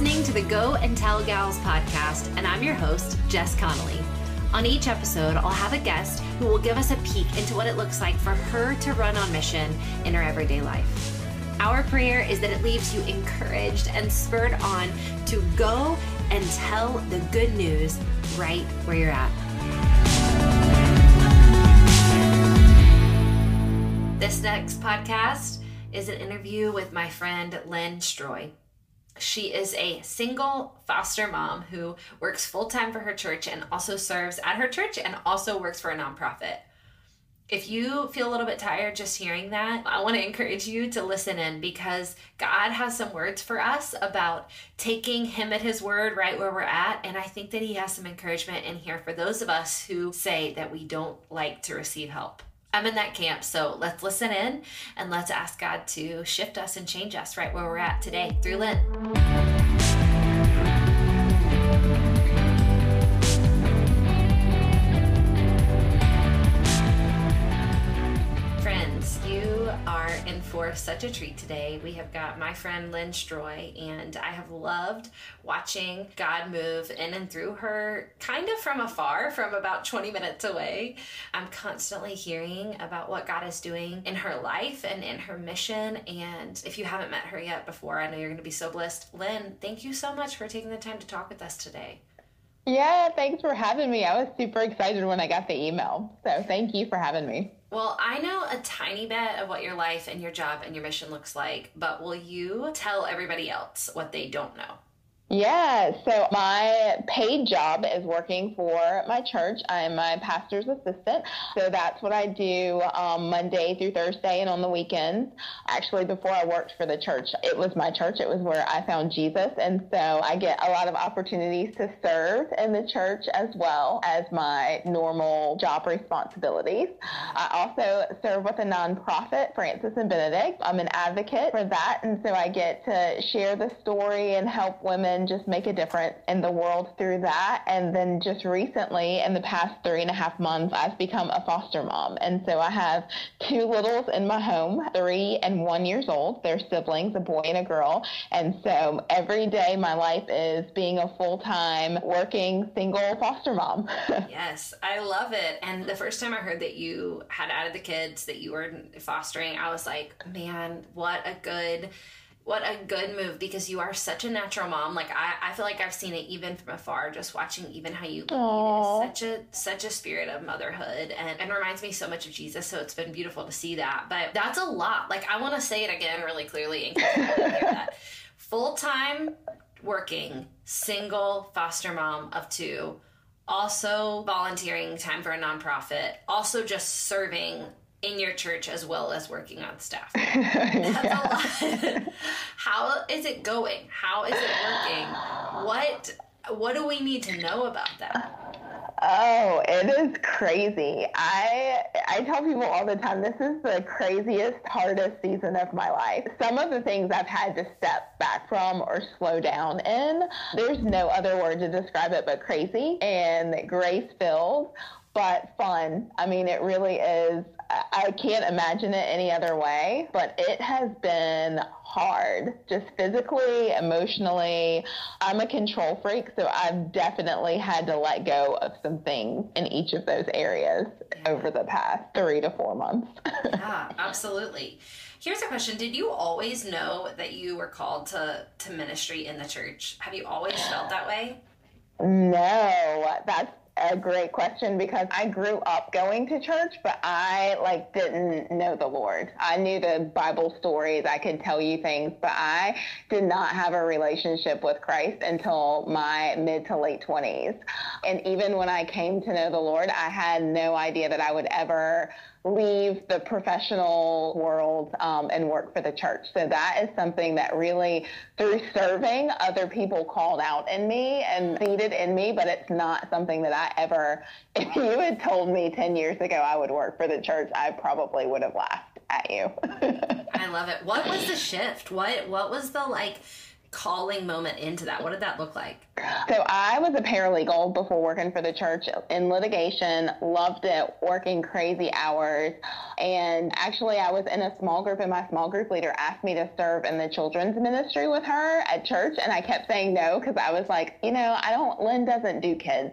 listening to the Go and Tell Gals podcast, and I'm your host, Jess Connolly. On each episode, I'll have a guest who will give us a peek into what it looks like for her to run on mission in her everyday life. Our prayer is that it leaves you encouraged and spurred on to go and tell the good news right where you're at. This next podcast is an interview with my friend Lynne Stroy. She is a single foster mom who works full time for her church and also serves at her church and also works for a nonprofit. If you feel a little bit tired just hearing that, I want to encourage you to listen in because God has some words for us about taking Him at His word right where we're at. And I think that He has some encouragement in here for those of us who say that we don't like to receive help. I'm in that camp, so let's listen in and let's ask God to shift us and change us right where we're at today through Lynne. Such a treat today. We have got my friend Lynne Stroy, and I have loved watching God move in and through her kind of from afar, from about 20 minutes away. I'm constantly hearing about what God is doing in her life and in her mission. And if you haven't met her yet before, I know you're going to be so blessed. Lynne, thank you so much for taking the time to talk with us today. Yeah, thanks for having me. I was super excited when I got the email. So thank you for having me. Well, I know a tiny bit of what your life and your job and your mission looks like, but will you tell everybody else what they don't know? Yeah, so my paid job is working for my church. I'm my pastor's assistant. So that's what I do um, Monday through Thursday and on the weekends. Actually, before I worked for the church, it was my church. It was where I found Jesus. And so I get a lot of opportunities to serve in the church as well as my normal job responsibilities. I also serve with a nonprofit, Francis and Benedict. I'm an advocate for that. And so I get to share the story and help women and just make a difference in the world through that. And then just recently, in the past three and a half months, I've become a foster mom. And so I have two littles in my home, three and one years old. They're siblings, a boy and a girl. And so every day my life is being a full time working single foster mom. yes, I love it. And the first time I heard that you had added the kids, that you were fostering, I was like, man, what a good what a good move because you are such a natural mom. Like I, I feel like I've seen it even from afar, just watching even how you lead. such a such a spirit of motherhood and, and reminds me so much of Jesus. So it's been beautiful to see that. But that's a lot. Like I want to say it again really clearly in case you hear that. Full time working, single foster mom of two, also volunteering time for a nonprofit, also just serving in your church as well as working on staff. That's yeah. a lot. How is it going? How is it working? What what do we need to know about that? Oh, it is crazy. I I tell people all the time this is the craziest, hardest season of my life. Some of the things I've had to step back from or slow down in, there's no other word to describe it but crazy and grace filled but fun. I mean, it really is. I can't imagine it any other way, but it has been hard, just physically, emotionally. I'm a control freak, so I've definitely had to let go of some things in each of those areas yeah. over the past three to four months. yeah, absolutely. Here's a question: Did you always know that you were called to to ministry in the church? Have you always felt that way? No, that's a great question because I grew up going to church, but I like didn't know the Lord. I knew the Bible stories. I could tell you things, but I did not have a relationship with Christ until my mid to late 20s. And even when I came to know the Lord, I had no idea that I would ever leave the professional world um, and work for the church. So that is something that really, through serving, other people called out in me and seeded in me, but it's not something that I ever, if you had told me 10 years ago I would work for the church, I probably would have laughed at you. I love it. What was the shift? What, what was the like, calling moment into that? What did that look like? So I was a paralegal before working for the church in litigation, loved it, working crazy hours. And actually, I was in a small group, and my small group leader asked me to serve in the children's ministry with her at church. And I kept saying no because I was like, you know, I don't, Lynne doesn't do kids.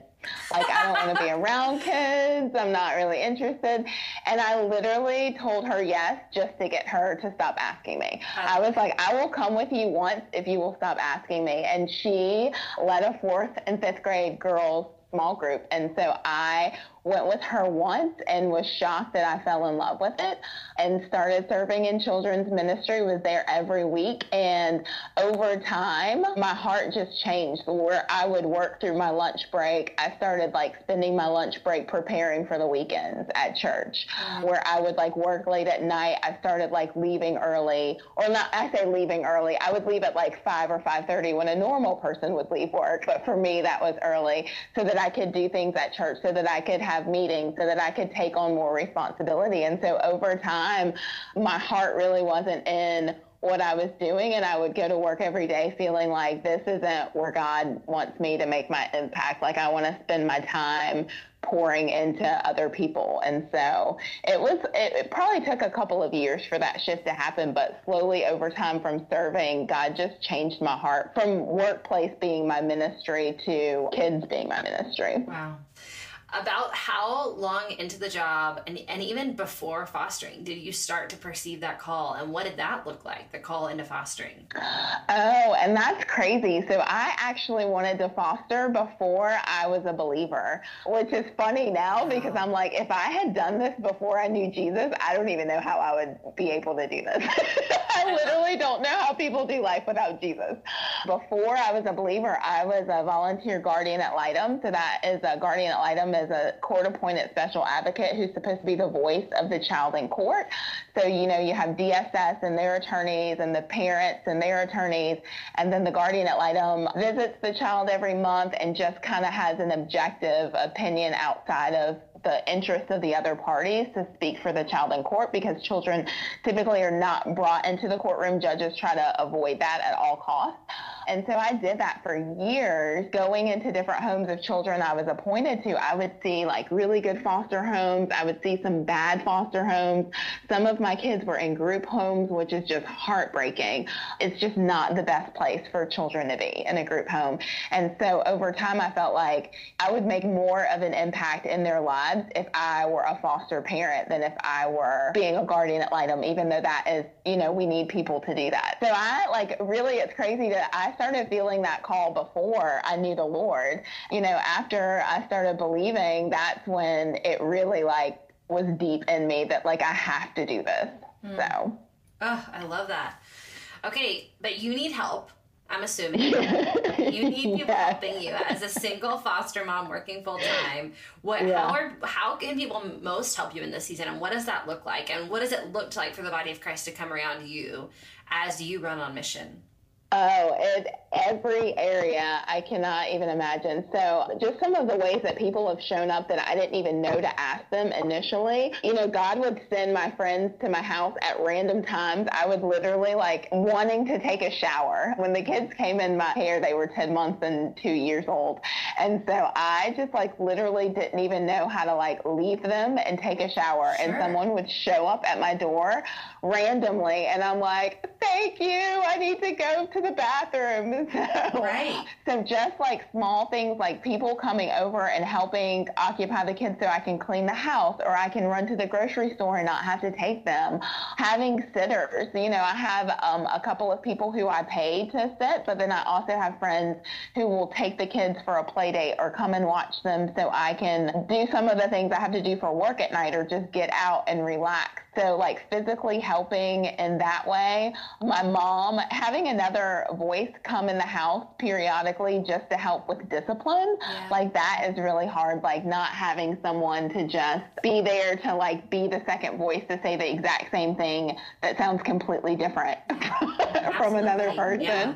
Like, I don't want to be around kids. I'm not really interested. And I literally told her yes just to get her to stop asking me. I was like, I will come with you once if you will stop asking me. And she led a fourth and fifth grade girls small group. And so I went with her once and was shocked that I fell in love with it and started serving in children's ministry, was there every week. And over time, my heart just changed where I would work through my lunch break. I started like spending my lunch break preparing for the weekends at church mm-hmm. where I would like work late at night. I started like leaving early or not, I say leaving early. I would leave at like five or 5.30 when a normal person would leave work. But for me, that was early so that I could do things at church so that I could have have meetings so that I could take on more responsibility. And so over time, my heart really wasn't in what I was doing and I would go to work every day feeling like this isn't where God wants me to make my impact. Like I want to spend my time pouring into other people. And so it was, it, it, probably took a couple of years for that shift to happen, but slowly over time from serving, God just changed my heart from workplace being my ministry to kids being my ministry. Wow about how long into the job and, and even before fostering did you start to perceive that call and what did that look like the call into fostering? Oh and that's crazy. So i actually wanted to foster before i was a believer which is funny now because i'm like if i had done this before i knew jesus i don't even know how i would be able to do this. I literally don't know how people do life without jesus. Before i was a believer i was a volunteer guardian ad litem so that is a guardian ad litem is a court appointed special advocate who's supposed to be the voice of the child in court. So, you know, you have DSS and their attorneys and the parents and their attorneys, and then the guardian ad litem visits the child every month and just kind of has an objective opinion outside of the interest of the other parties to speak for the child in court because children typically are not brought into the courtroom. Judges try to avoid that at all costs. And so I did that for years, going into different homes of children I was appointed to. I would see like really good foster homes. I would see some bad foster homes. Some of my kids were in group homes, which is just heartbreaking. It's just not the best place for children to be in a group home. And so over time, I felt like I would make more of an impact in their lives if I were a foster parent than if I were being a guardian ad litem, even though that is, you know, we need people to do that. So I like really, it's crazy that I started feeling that call before I knew the Lord. You know, after I started believing, that's when it really like was deep in me that like I have to do this. Mm. So. Oh, I love that. Okay, but you need help. I'm assuming you need people yeah. helping you as a single foster mom working full time. What yeah. how are how can people most help you in this season, and what does that look like, and what does it look like for the body of Christ to come around you as you run on mission? Oh, in every area I cannot even imagine. So, just some of the ways that people have shown up that I didn't even know to ask them initially. You know, God would send my friends to my house at random times. I was literally like wanting to take a shower. When the kids came in my hair, they were 10 months and two years old. And so I just like literally didn't even know how to like leave them and take a shower. Sure. And someone would show up at my door randomly. And I'm like, thank you. I need to go to the bathroom. So, right. So just like small things like people coming over and helping occupy the kids so I can clean the house or I can run to the grocery store and not have to take them. Having sitters. You know, I have um, a couple of people who I pay to sit, but then I also have friends who will take the kids for a play date or come and watch them so I can do some of the things I have to do for work at night or just get out and relax so, like physically helping in that way. My mom having another voice come in the house periodically just to help with discipline, yeah. like that is really hard. Like not having someone to just be there to like be the second voice to say the exact same thing that sounds completely different from another person. Yeah.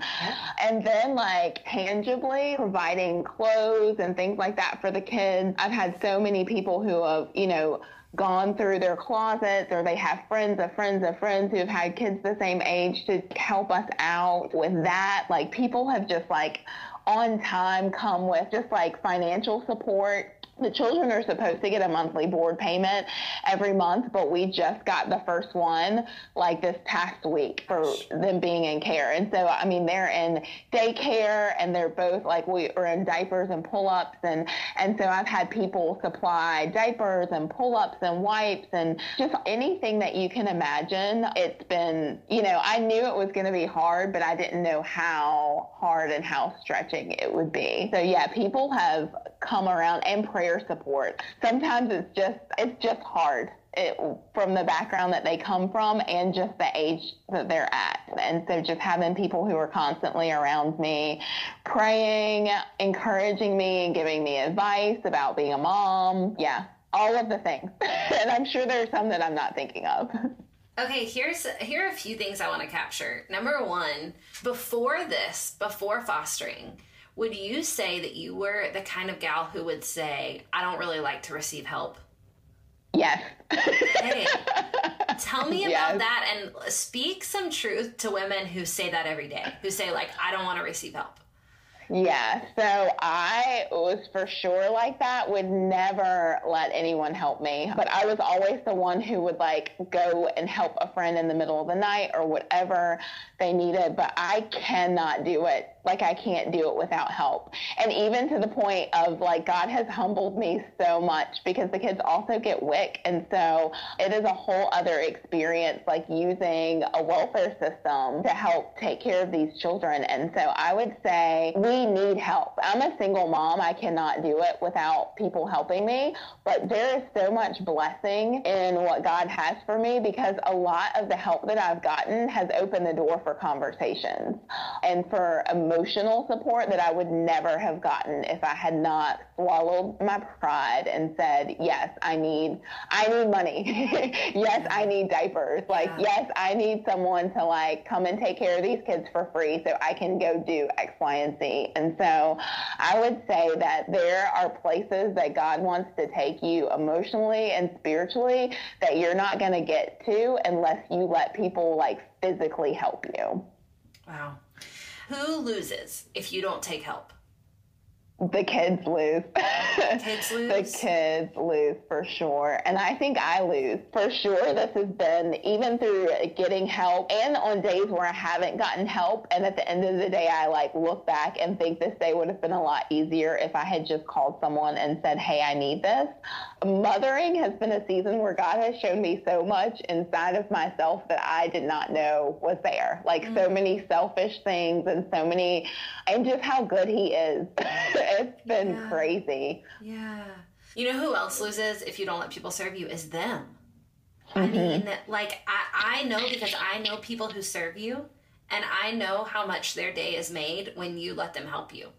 And then like tangibly providing clothes and things like that for the kids. I've had so many people who have, you know, gone through their closets or they have friends of friends of friends who have had kids the same age to help us out with that. Like people have just like on time come with just like financial support the children are supposed to get a monthly board payment every month, but we just got the first one like this past week for them being in care. And so, I mean, they're in daycare and they're both like we are in diapers and pull ups. And, and so I've had people supply diapers and pull ups and wipes and just anything that you can imagine. It's been, you know, I knew it was going to be hard, but I didn't know how hard and how stretching it would be. So, yeah, people have come around and prayer prayer support. Sometimes it's just it's just hard. It, from the background that they come from and just the age that they're at. And so just having people who are constantly around me, praying, encouraging me, and giving me advice about being a mom. Yeah, all of the things. and I'm sure there are some that I'm not thinking of. Okay, here's here are a few things I want to capture. Number one, before this, before fostering, would you say that you were the kind of gal who would say, I don't really like to receive help? Yes. hey, tell me yes. about that and speak some truth to women who say that every day, who say, like, I don't want to receive help. Yeah, so I was for sure like that, would never let anyone help me. But I was always the one who would like go and help a friend in the middle of the night or whatever they needed. But I cannot do it like I can't do it without help. And even to the point of like God has humbled me so much because the kids also get WIC. And so it is a whole other experience like using a welfare system to help take care of these children. And so I would say we need help. I'm a single mom. I cannot do it without people helping me. But there is so much blessing in what God has for me because a lot of the help that I've gotten has opened the door for conversations and for emotional support that I would never have gotten if I had not swallowed my pride and said, yes, I need, I need money. yes, I need diapers. Like, yes, I need someone to like come and take care of these kids for free so I can go do X, Y, and Z. And so I would say that there are places that God wants to take you emotionally and spiritually that you're not going to get to unless you let people like physically help you. Wow. Who loses if you don't take help? The kids lose. Kids lose. the kids lose for sure. And I think I lose for sure. This has been even through getting help and on days where I haven't gotten help. And at the end of the day, I like look back and think this day would have been a lot easier if I had just called someone and said, Hey, I need this. Mothering has been a season where God has shown me so much inside of myself that I did not know was there. Like mm-hmm. so many selfish things and so many, and just how good He is. it's been yeah. crazy. Yeah. You know who else loses if you don't let people serve you is them. Mm-hmm. I mean, like I, I know because I know people who serve you and I know how much their day is made when you let them help you.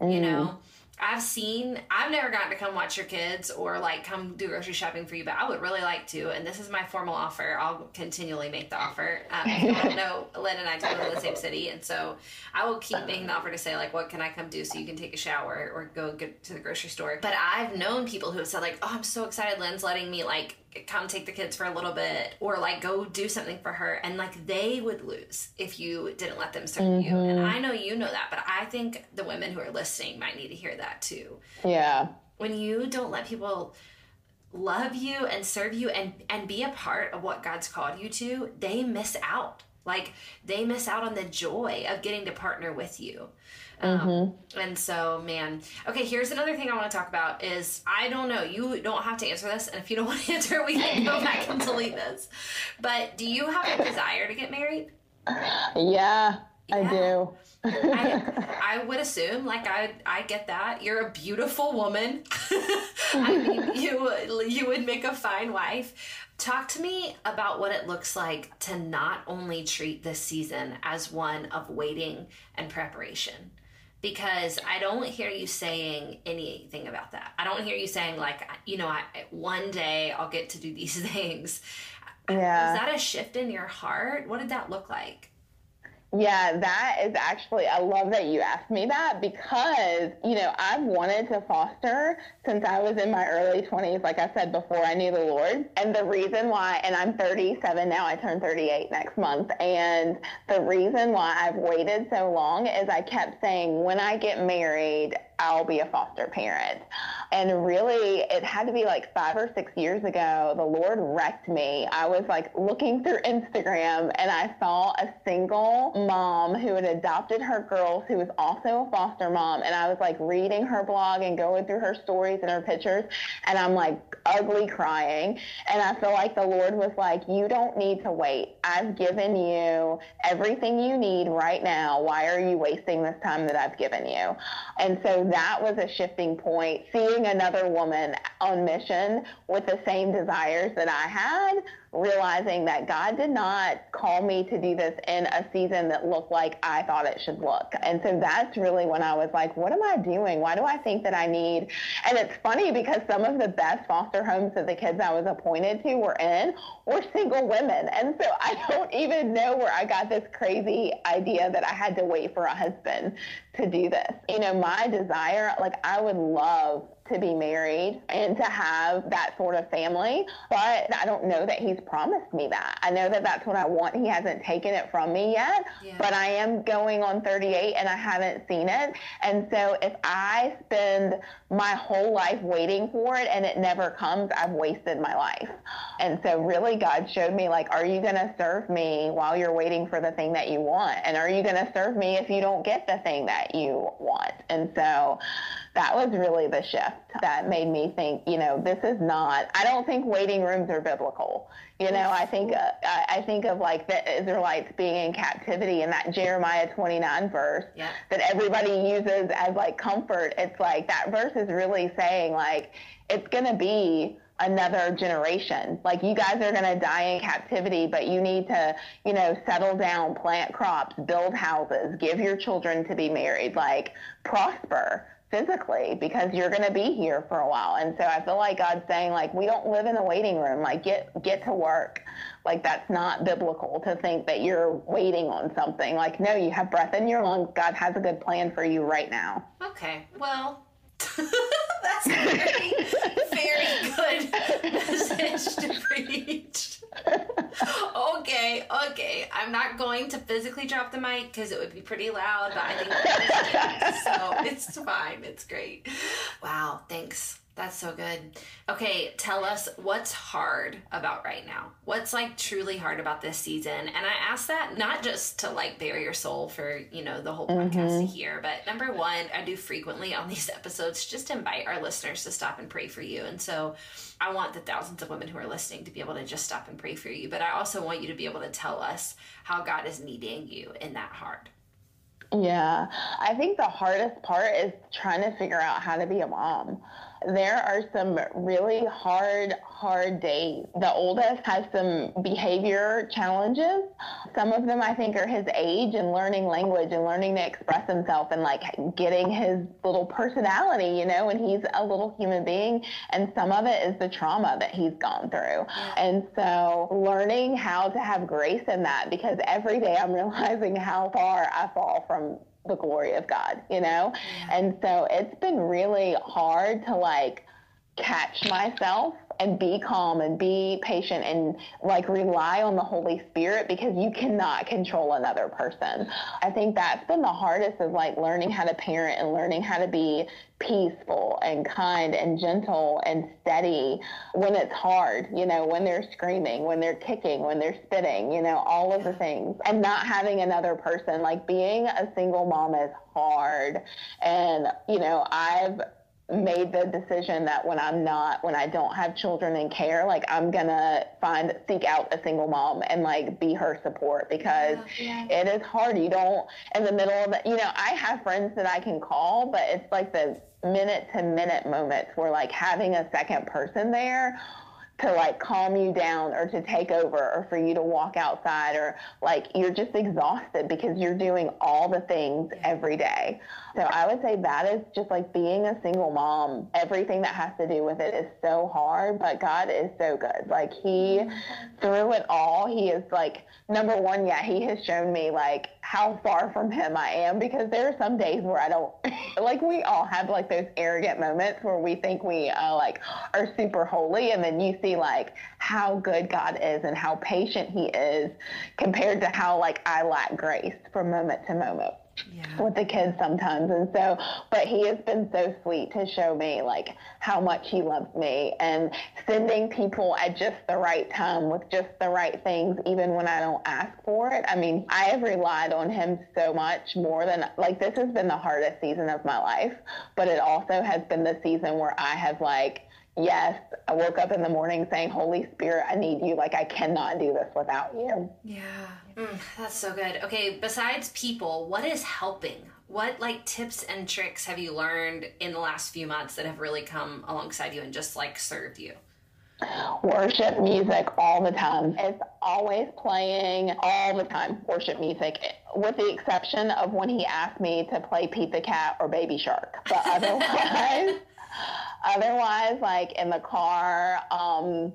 Mm. You know? I've seen, I've never gotten to come watch your kids or like come do grocery shopping for you, but I would really like to. And this is my formal offer. I'll continually make the offer. Um, I know Lynne and I live in the same city. And so I will keep making the offer to say, like, what can I come do so you can take a shower or go get to the grocery store. But I've known people who have said, like, oh, I'm so excited Lynne's letting me like come take the kids for a little bit or like go do something for her and like they would lose if you didn't let them serve mm-hmm. you. And i know you know that but i think the women who are listening might need to hear that too. Yeah. When you don't let people love you and serve you and and be a part of what god's called you to they miss out. Like they miss out on the joy of getting to partner with you um, mm-hmm. And so, man, okay. Here's another thing I want to talk about is I don't know. You don't have to answer this, and if you don't want to answer, we can go back and delete this. But do you have a desire to get married? Yeah, yeah. I do. I, I, would assume, like I, I get that you're a beautiful woman. I mean, you you would make a fine wife. Talk to me about what it looks like to not only treat this season as one of waiting and preparation, because I don't hear you saying anything about that. I don't hear you saying like, you know, I, one day I'll get to do these things. Yeah. Is that a shift in your heart? What did that look like? Yeah, that is actually, I love that you asked me that because, you know, I've wanted to foster since I was in my early 20s, like I said before, I knew the Lord. And the reason why, and I'm 37 now, I turn 38 next month. And the reason why I've waited so long is I kept saying, when I get married, I'll be a foster parent. And really, it had to be like five or six years ago. The Lord wrecked me. I was like looking through Instagram and I saw a single mom who had adopted her girls who was also a foster mom. And I was like reading her blog and going through her stories and her pictures. And I'm like ugly crying. And I feel like the Lord was like, You don't need to wait. I've given you everything you need right now. Why are you wasting this time that I've given you? And so that was a shifting point. Seeing another woman on mission with the same desires that I had realizing that God did not call me to do this in a season that looked like I thought it should look. And so that's really when I was like, what am I doing? Why do I think that I need? And it's funny because some of the best foster homes that the kids I was appointed to were in were single women. And so I don't even know where I got this crazy idea that I had to wait for a husband to do this. You know, my desire, like I would love to be married and to have that sort of family. But I don't know that he's promised me that. I know that that's what I want. He hasn't taken it from me yet, yeah. but I am going on 38 and I haven't seen it. And so if I spend my whole life waiting for it and it never comes, I've wasted my life. And so really God showed me like, are you going to serve me while you're waiting for the thing that you want? And are you going to serve me if you don't get the thing that you want? And so that was really the shift that made me think, you know, this is not, I don't think waiting rooms are biblical. You know, I think, uh, I think of like the Israelites being in captivity in that Jeremiah 29 verse yeah. that everybody uses as like comfort. It's like that verse is really saying like, it's going to be another generation. Like you guys are going to die in captivity, but you need to, you know, settle down, plant crops, build houses, give your children to be married, like prosper physically because you're going to be here for a while. And so I feel like God's saying like we don't live in a waiting room. Like get get to work. Like that's not biblical to think that you're waiting on something. Like no, you have breath in your lungs. God has a good plan for you right now. Okay. Well, that's very very good message to preach. okay, okay. I'm not going to physically drop the mic because it would be pretty loud, but I think so. It's fine. It's great. Wow. Thanks. That's so good. Okay, tell us what's hard about right now. What's like truly hard about this season? And I ask that not just to like bare your soul for, you know, the whole podcast mm-hmm. to hear, but number one, I do frequently on these episodes just invite our listeners to stop and pray for you. And so I want the thousands of women who are listening to be able to just stop and pray for you. But I also want you to be able to tell us how God is meeting you in that hard. Yeah, I think the hardest part is trying to figure out how to be a mom there are some really hard, hard days. The oldest has some behavior challenges. Some of them I think are his age and learning language and learning to express himself and like getting his little personality, you know, and he's a little human being. And some of it is the trauma that he's gone through. And so learning how to have grace in that because every day I'm realizing how far I fall from the glory of God, you know? And so it's been really hard to like catch myself and be calm and be patient and like rely on the Holy Spirit because you cannot control another person. I think that's been the hardest is like learning how to parent and learning how to be peaceful and kind and gentle and steady when it's hard, you know, when they're screaming, when they're kicking, when they're spitting, you know, all of the things. And not having another person, like being a single mom is hard. And, you know, I've made the decision that when I'm not, when I don't have children in care, like I'm gonna find, seek out a single mom and like be her support because yeah, yeah. it is hard. You don't, in the middle of it, you know, I have friends that I can call, but it's like the minute to minute moments where like having a second person there to like calm you down or to take over or for you to walk outside or like you're just exhausted because you're doing all the things every day. So I would say that is just like being a single mom. Everything that has to do with it is so hard, but God is so good. Like he mm-hmm. through it all, he is like number one, yeah, he has shown me like how far from him I am because there are some days where I don't like we all have like those arrogant moments where we think we uh, like are super holy and then you see like how good God is and how patient he is compared to how like I lack grace from moment to moment yeah. with the kids sometimes. And so, but he has been so sweet to show me like how much he loves me and sending people at just the right time with just the right things, even when I don't ask for it. I mean, I have relied on him so much more than like this has been the hardest season of my life, but it also has been the season where I have like yes, I woke up in the morning saying, Holy Spirit, I need you. Like, I cannot do this without you. Yeah. Mm, that's so good. Okay, besides people, what is helping? What like tips and tricks have you learned in the last few months that have really come alongside you and just like served you? Worship music all the time. It's always playing all the time, worship music, with the exception of when he asked me to play Pete the Cat or Baby Shark. But otherwise, Otherwise, like in the car, um,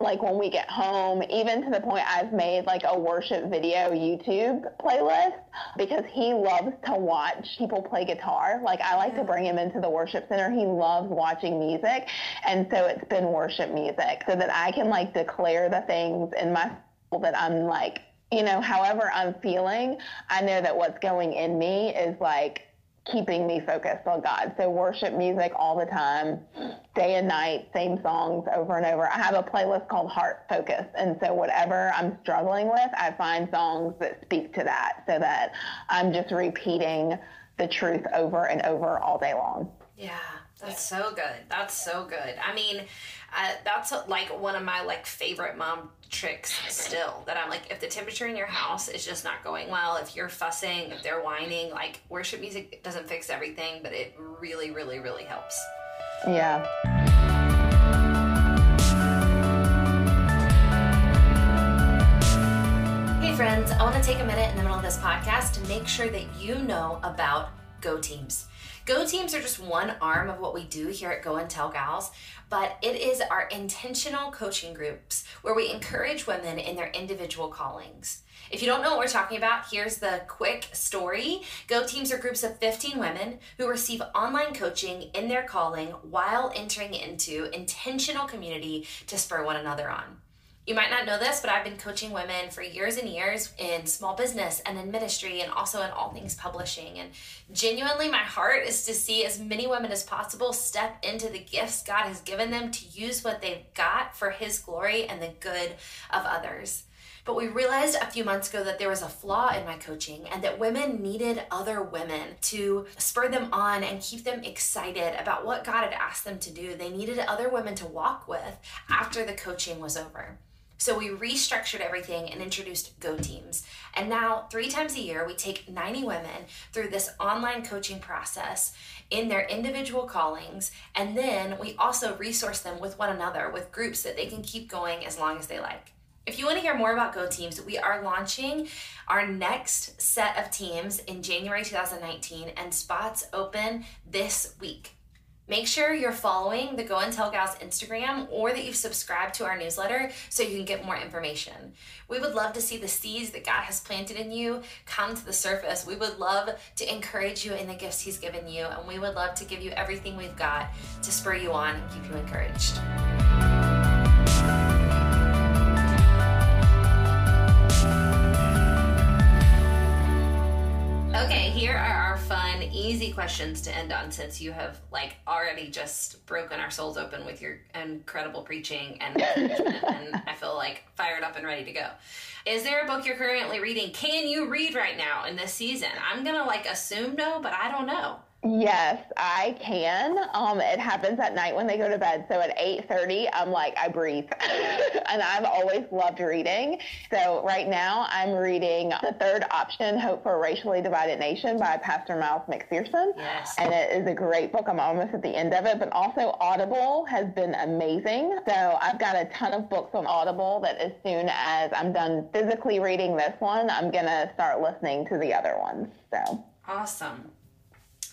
like when we get home, even to the point I've made like a worship video YouTube playlist because he loves to watch people play guitar. Like I like to bring him into the worship center. He loves watching music. And so it's been worship music so that I can like declare the things in my soul that I'm like, you know, however I'm feeling, I know that what's going in me is like keeping me focused on God. So worship music all the time, day and night, same songs over and over. I have a playlist called Heart Focus. And so whatever I'm struggling with, I find songs that speak to that so that I'm just repeating the truth over and over all day long. Yeah, that's so good. That's so good. I mean, uh, that's like one of my like favorite mom tricks still that I'm like if the temperature in your house is just not going well if you're fussing if they're whining like worship music doesn't fix everything but it really really really helps yeah Hey friends, I want to take a minute in the middle of this podcast to make sure that you know about Go Teams. Go teams are just one arm of what we do here at Go and Tell Gals, but it is our intentional coaching groups where we encourage women in their individual callings. If you don't know what we're talking about, here's the quick story. Go teams are groups of 15 women who receive online coaching in their calling while entering into intentional community to spur one another on. You might not know this, but I've been coaching women for years and years in small business and in ministry and also in all things publishing. And genuinely, my heart is to see as many women as possible step into the gifts God has given them to use what they've got for His glory and the good of others. But we realized a few months ago that there was a flaw in my coaching and that women needed other women to spur them on and keep them excited about what God had asked them to do. They needed other women to walk with after the coaching was over. So we restructured everything and introduced Go Teams. And now, three times a year, we take 90 women through this online coaching process in their individual callings. And then we also resource them with one another with groups that they can keep going as long as they like. If you want to hear more about Go Teams, we are launching our next set of teams in January 2019, and spots open this week. Make sure you're following the Go and Tell Gals Instagram or that you've subscribed to our newsletter so you can get more information. We would love to see the seeds that God has planted in you come to the surface. We would love to encourage you in the gifts He's given you, and we would love to give you everything we've got to spur you on and keep you encouraged. Easy questions to end on since you have like already just broken our souls open with your incredible preaching and, and I feel like fired up and ready to go. Is there a book you're currently reading? Can you read right now in this season? I'm gonna like assume no, but I don't know. Yes, I can. Um, it happens at night when they go to bed. So at 8:30, I'm like I breathe, and I've always loved reading. So right now, I'm reading the third option, "Hope for a Racially Divided Nation" by Pastor Miles McPherson. Yes, and it is a great book. I'm almost at the end of it, but also Audible has been amazing. So I've got a ton of books on Audible. That as soon as I'm done physically reading this one, I'm gonna start listening to the other ones. So awesome.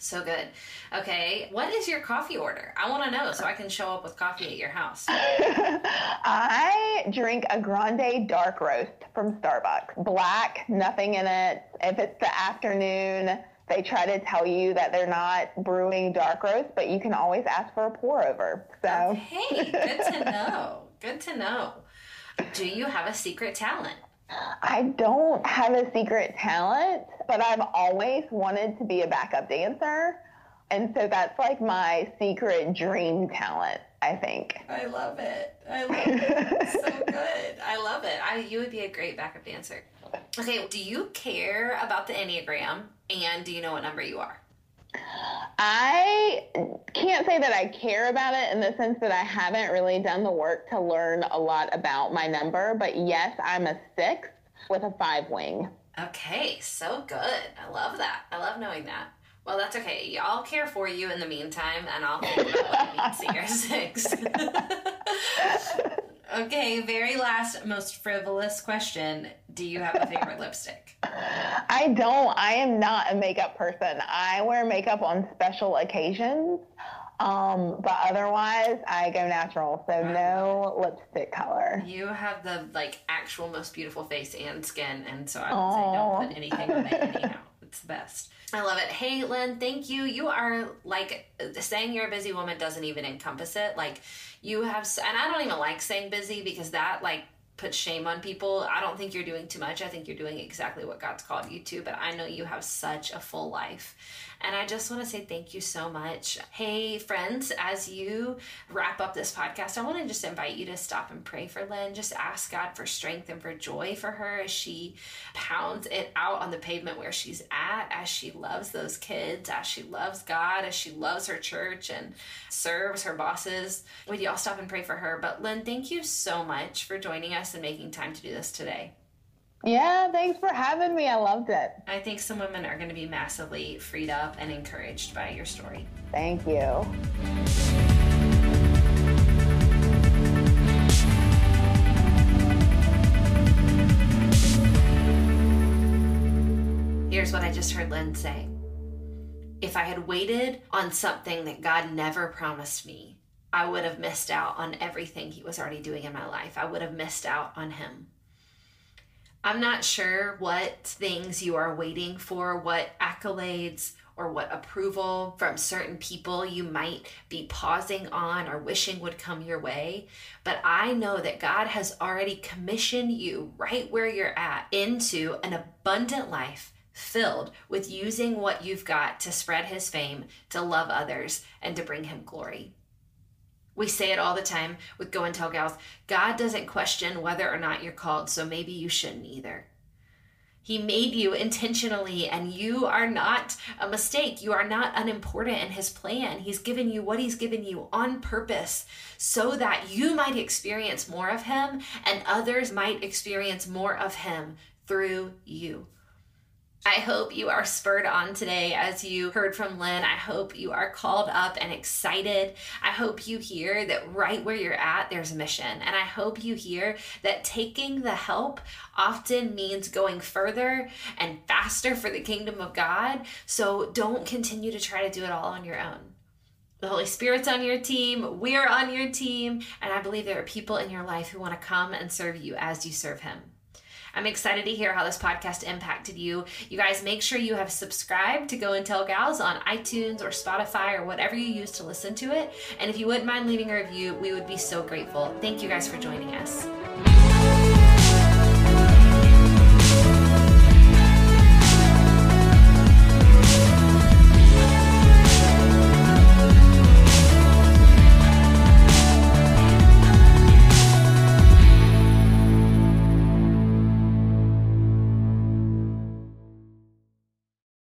So good. Okay, what is your coffee order? I want to know so I can show up with coffee at your house. I drink a grande dark roast from Starbucks. Black, nothing in it. If it's the afternoon, they try to tell you that they're not brewing dark roast, but you can always ask for a pour over. So, hey, good to know. Good to know. Do you have a secret talent? I don't have a secret talent, but I've always wanted to be a backup dancer. And so that's like my secret dream talent, I think. I love it. I love it. so good. I love it. I, you would be a great backup dancer. Okay, do you care about the Enneagram and do you know what number you are? I can't say that I care about it in the sense that I haven't really done the work to learn a lot about my number, but yes, I'm a six with a five wing. Okay, so good. I love that. I love knowing that. Well, that's okay. I'll care for you in the meantime, and I'll think about what it means you're six. okay, very last, most frivolous question. Do you have a favorite lipstick? I don't. I am not a makeup person. I wear makeup on special occasions. Um, but otherwise, I go natural, so no lipstick color. You have the like actual most beautiful face and skin, and so I would Aww. say don't put anything on it anyhow. It's the best. I love it. Hey, Lynne, thank you. You are like saying you're a busy woman doesn't even encompass it. Like you have, and I don't even like saying busy because that like puts shame on people. I don't think you're doing too much. I think you're doing exactly what God's called you to, but I know you have such a full life. And I just want to say thank you so much. Hey, friends, as you wrap up this podcast, I want to just invite you to stop and pray for Lynne. Just ask God for strength and for joy for her as she pounds it out on the pavement where she's at, as she loves those kids, as she loves God, as she loves her church and serves her bosses. Would y'all stop and pray for her? But Lynne, thank you so much for joining us and making time to do this today. Yeah, thanks for having me. I loved it. I think some women are going to be massively freed up and encouraged by your story. Thank you. Here's what I just heard Lynne say. If I had waited on something that God never promised me, I would have missed out on everything He was already doing in my life. I would have missed out on Him. I'm not sure what things you are waiting for, what accolades or what approval from certain people you might be pausing on or wishing would come your way. But I know that God has already commissioned you right where you're at into an abundant life filled with using what you've got to spread His fame, to love others, and to bring Him glory. We say it all the time with Go and Tell Gals God doesn't question whether or not you're called, so maybe you shouldn't either. He made you intentionally, and you are not a mistake. You are not unimportant in His plan. He's given you what He's given you on purpose so that you might experience more of Him and others might experience more of Him through you. I hope you are spurred on today as you heard from Lynne. I hope you are called up and excited. I hope you hear that right where you're at, there's a mission. And I hope you hear that taking the help often means going further and faster for the kingdom of God. So don't continue to try to do it all on your own. The Holy Spirit's on your team. We're on your team. And I believe there are people in your life who want to come and serve you as you serve Him. I'm excited to hear how this podcast impacted you. You guys make sure you have subscribed to Go and Tell Gals on iTunes or Spotify or whatever you use to listen to it. And if you wouldn't mind leaving a review, we would be so grateful. Thank you guys for joining us.